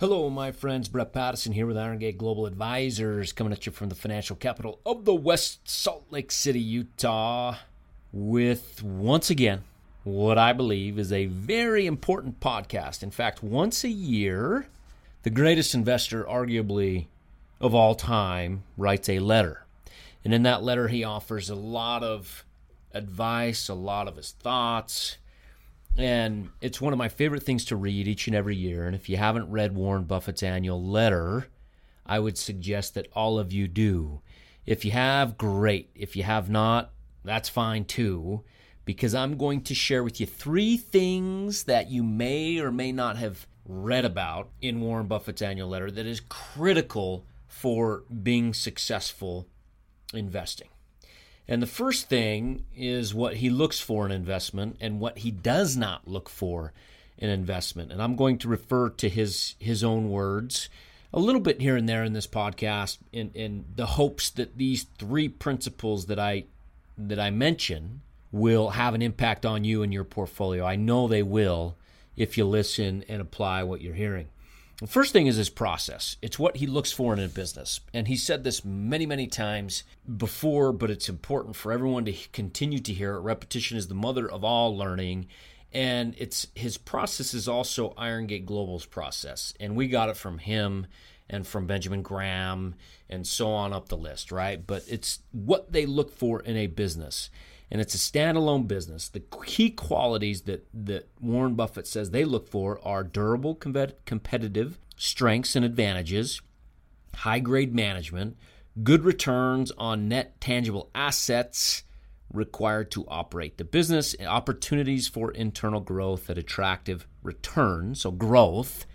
Hello, my friends. Brett Pattison here with Iron Gate Global Advisors, coming at you from the financial capital of the West, Salt Lake City, Utah, with once again what I believe is a very important podcast. In fact, once a year, the greatest investor, arguably of all time, writes a letter. And in that letter, he offers a lot of advice, a lot of his thoughts and it's one of my favorite things to read each and every year. And if you haven't read Warren Buffett's annual letter, I would suggest that all of you do. If you have, great. If you have not, that's fine too, because I'm going to share with you three things that you may or may not have read about in Warren Buffett's annual letter that is critical for being successful investing. And the first thing is what he looks for in investment and what he does not look for in investment. And I'm going to refer to his his own words a little bit here and there in this podcast in, in the hopes that these three principles that I that I mention will have an impact on you and your portfolio. I know they will if you listen and apply what you're hearing. The first thing is his process. It's what he looks for in a business. And he said this many, many times before, but it's important for everyone to continue to hear it. Repetition is the mother of all learning. And it's his process is also Iron Gate Global's process. And we got it from him and from Benjamin Graham and so on up the list, right? But it's what they look for in a business and it's a standalone business. The key qualities that, that Warren Buffett says they look for are durable competitive strengths and advantages, high grade management, good returns on net tangible assets required to operate the business, opportunities for internal growth at attractive returns, so growth,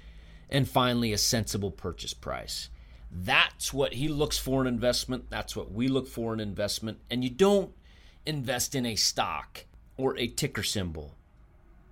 and finally a sensible purchase price. That's what he looks for in investment. That's what we look for in investment. And you don't invest in a stock or a ticker symbol.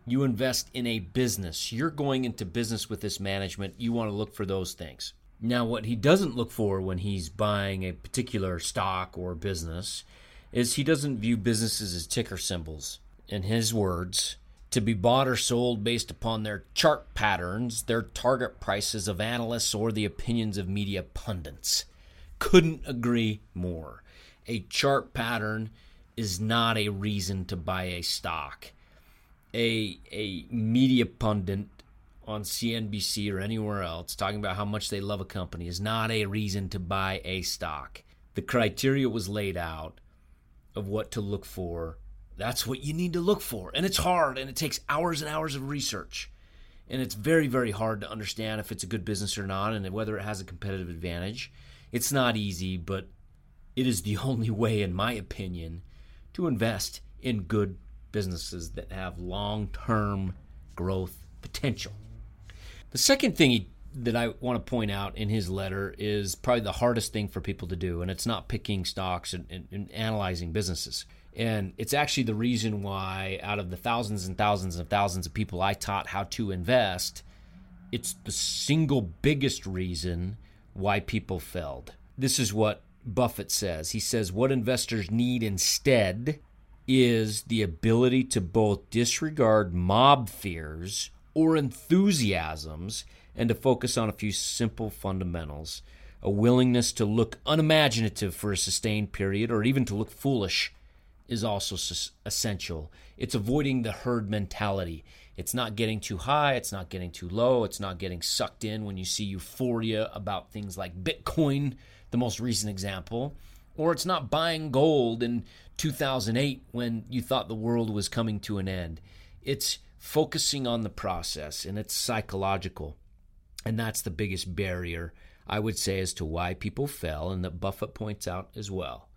You invest in a business. You're going into business with this management. You want to look for those things. Now, what he doesn't look for when he's buying a particular stock or business is he doesn't view businesses as ticker symbols. In his words, to be bought or sold based upon their chart patterns, their target prices of analysts, or the opinions of media pundits. Couldn't agree more. A chart pattern is not a reason to buy a stock. A a media pundit on CNBC or anywhere else talking about how much they love a company is not a reason to buy a stock. The criteria was laid out of what to look for. That's what you need to look for. And it's hard and it takes hours and hours of research. And it's very, very hard to understand if it's a good business or not and whether it has a competitive advantage. It's not easy, but it is the only way, in my opinion, to invest in good businesses that have long term growth potential. The second thing he, that I want to point out in his letter is probably the hardest thing for people to do, and it's not picking stocks and, and, and analyzing businesses. And it's actually the reason why, out of the thousands and thousands and thousands of people I taught how to invest, it's the single biggest reason why people failed. This is what Buffett says. He says what investors need instead is the ability to both disregard mob fears or enthusiasms and to focus on a few simple fundamentals. A willingness to look unimaginative for a sustained period or even to look foolish is also essential. It's avoiding the herd mentality. It's not getting too high, it's not getting too low, it's not getting sucked in when you see euphoria about things like Bitcoin the most recent example, or it's not buying gold in 2008 when you thought the world was coming to an end. It's focusing on the process and it's psychological. And that's the biggest barrier, I would say, as to why people fell, and that Buffett points out as well.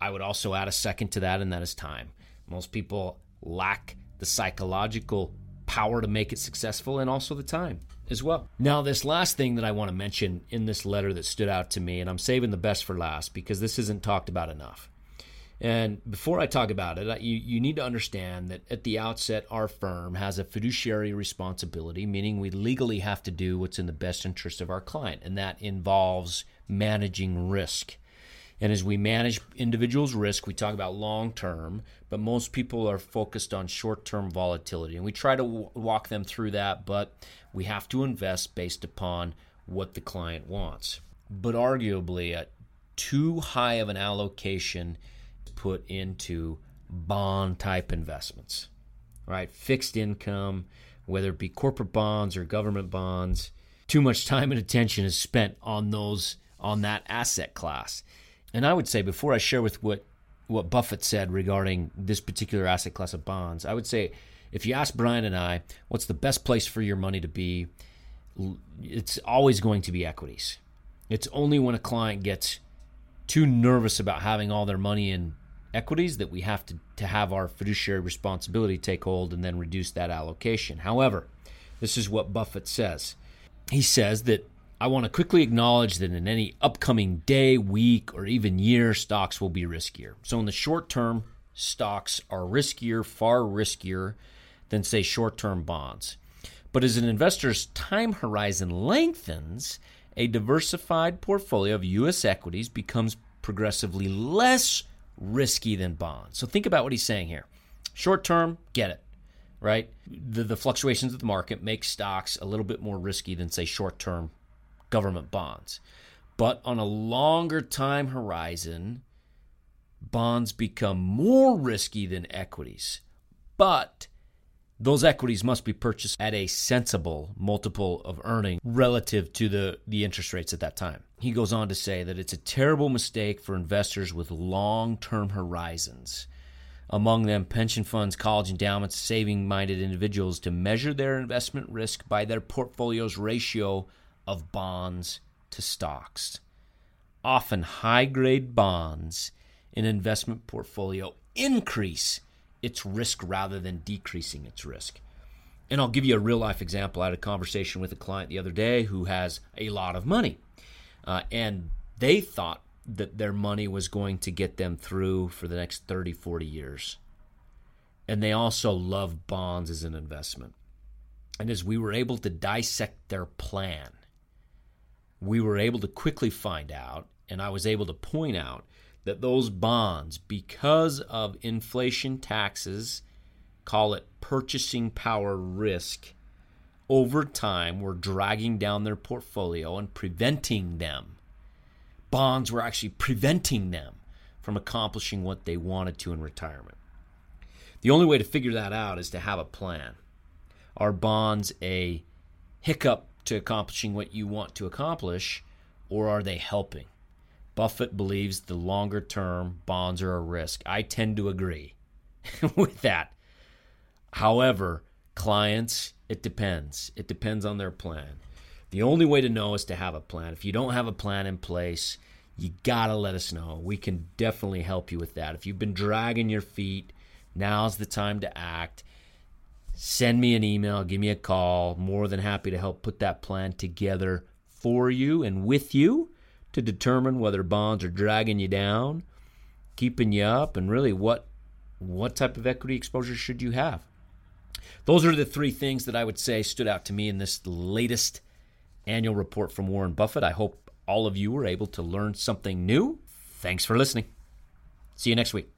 I would also add a second to that, and that is time. Most people lack the psychological power to make it successful and also the time as well. Now, this last thing that I want to mention in this letter that stood out to me, and I'm saving the best for last because this isn't talked about enough. And before I talk about it, you, you need to understand that at the outset, our firm has a fiduciary responsibility, meaning we legally have to do what's in the best interest of our client, and that involves managing risk. And as we manage individuals' risk, we talk about long term, but most people are focused on short term volatility. And we try to w- walk them through that, but We have to invest based upon what the client wants. But arguably, a too high of an allocation put into bond type investments, right? Fixed income, whether it be corporate bonds or government bonds. Too much time and attention is spent on those on that asset class. And I would say before I share with what what Buffett said regarding this particular asset class of bonds, I would say if you ask Brian and I, what's the best place for your money to be? It's always going to be equities. It's only when a client gets too nervous about having all their money in equities that we have to, to have our fiduciary responsibility take hold and then reduce that allocation. However, this is what Buffett says. He says that I want to quickly acknowledge that in any upcoming day, week, or even year, stocks will be riskier. So, in the short term, stocks are riskier, far riskier than, say, short term bonds. But as an investor's time horizon lengthens, a diversified portfolio of U.S. equities becomes progressively less risky than bonds. So, think about what he's saying here. Short term, get it, right? The, the fluctuations of the market make stocks a little bit more risky than, say, short term government bonds. But on a longer time horizon, bonds become more risky than equities. But those equities must be purchased at a sensible multiple of earning relative to the, the interest rates at that time. He goes on to say that it's a terrible mistake for investors with long term horizons, among them pension funds, college endowments, saving minded individuals, to measure their investment risk by their portfolio's ratio of bonds to stocks. Often high grade bonds in investment portfolio increase its risk rather than decreasing its risk. And I'll give you a real life example. I had a conversation with a client the other day who has a lot of money. Uh, and they thought that their money was going to get them through for the next 30, 40 years. And they also love bonds as an investment. And as we were able to dissect their plan, we were able to quickly find out, and I was able to point out, that those bonds, because of inflation taxes, call it purchasing power risk, over time were dragging down their portfolio and preventing them. Bonds were actually preventing them from accomplishing what they wanted to in retirement. The only way to figure that out is to have a plan. Are bonds a hiccup to accomplishing what you want to accomplish, or are they helping? Buffett believes the longer term bonds are a risk. I tend to agree with that. However, clients, it depends. It depends on their plan. The only way to know is to have a plan. If you don't have a plan in place, you gotta let us know. We can definitely help you with that. If you've been dragging your feet, now's the time to act send me an email, give me a call. More than happy to help put that plan together for you and with you to determine whether bonds are dragging you down, keeping you up, and really what what type of equity exposure should you have. Those are the three things that I would say stood out to me in this latest annual report from Warren Buffett. I hope all of you were able to learn something new. Thanks for listening. See you next week.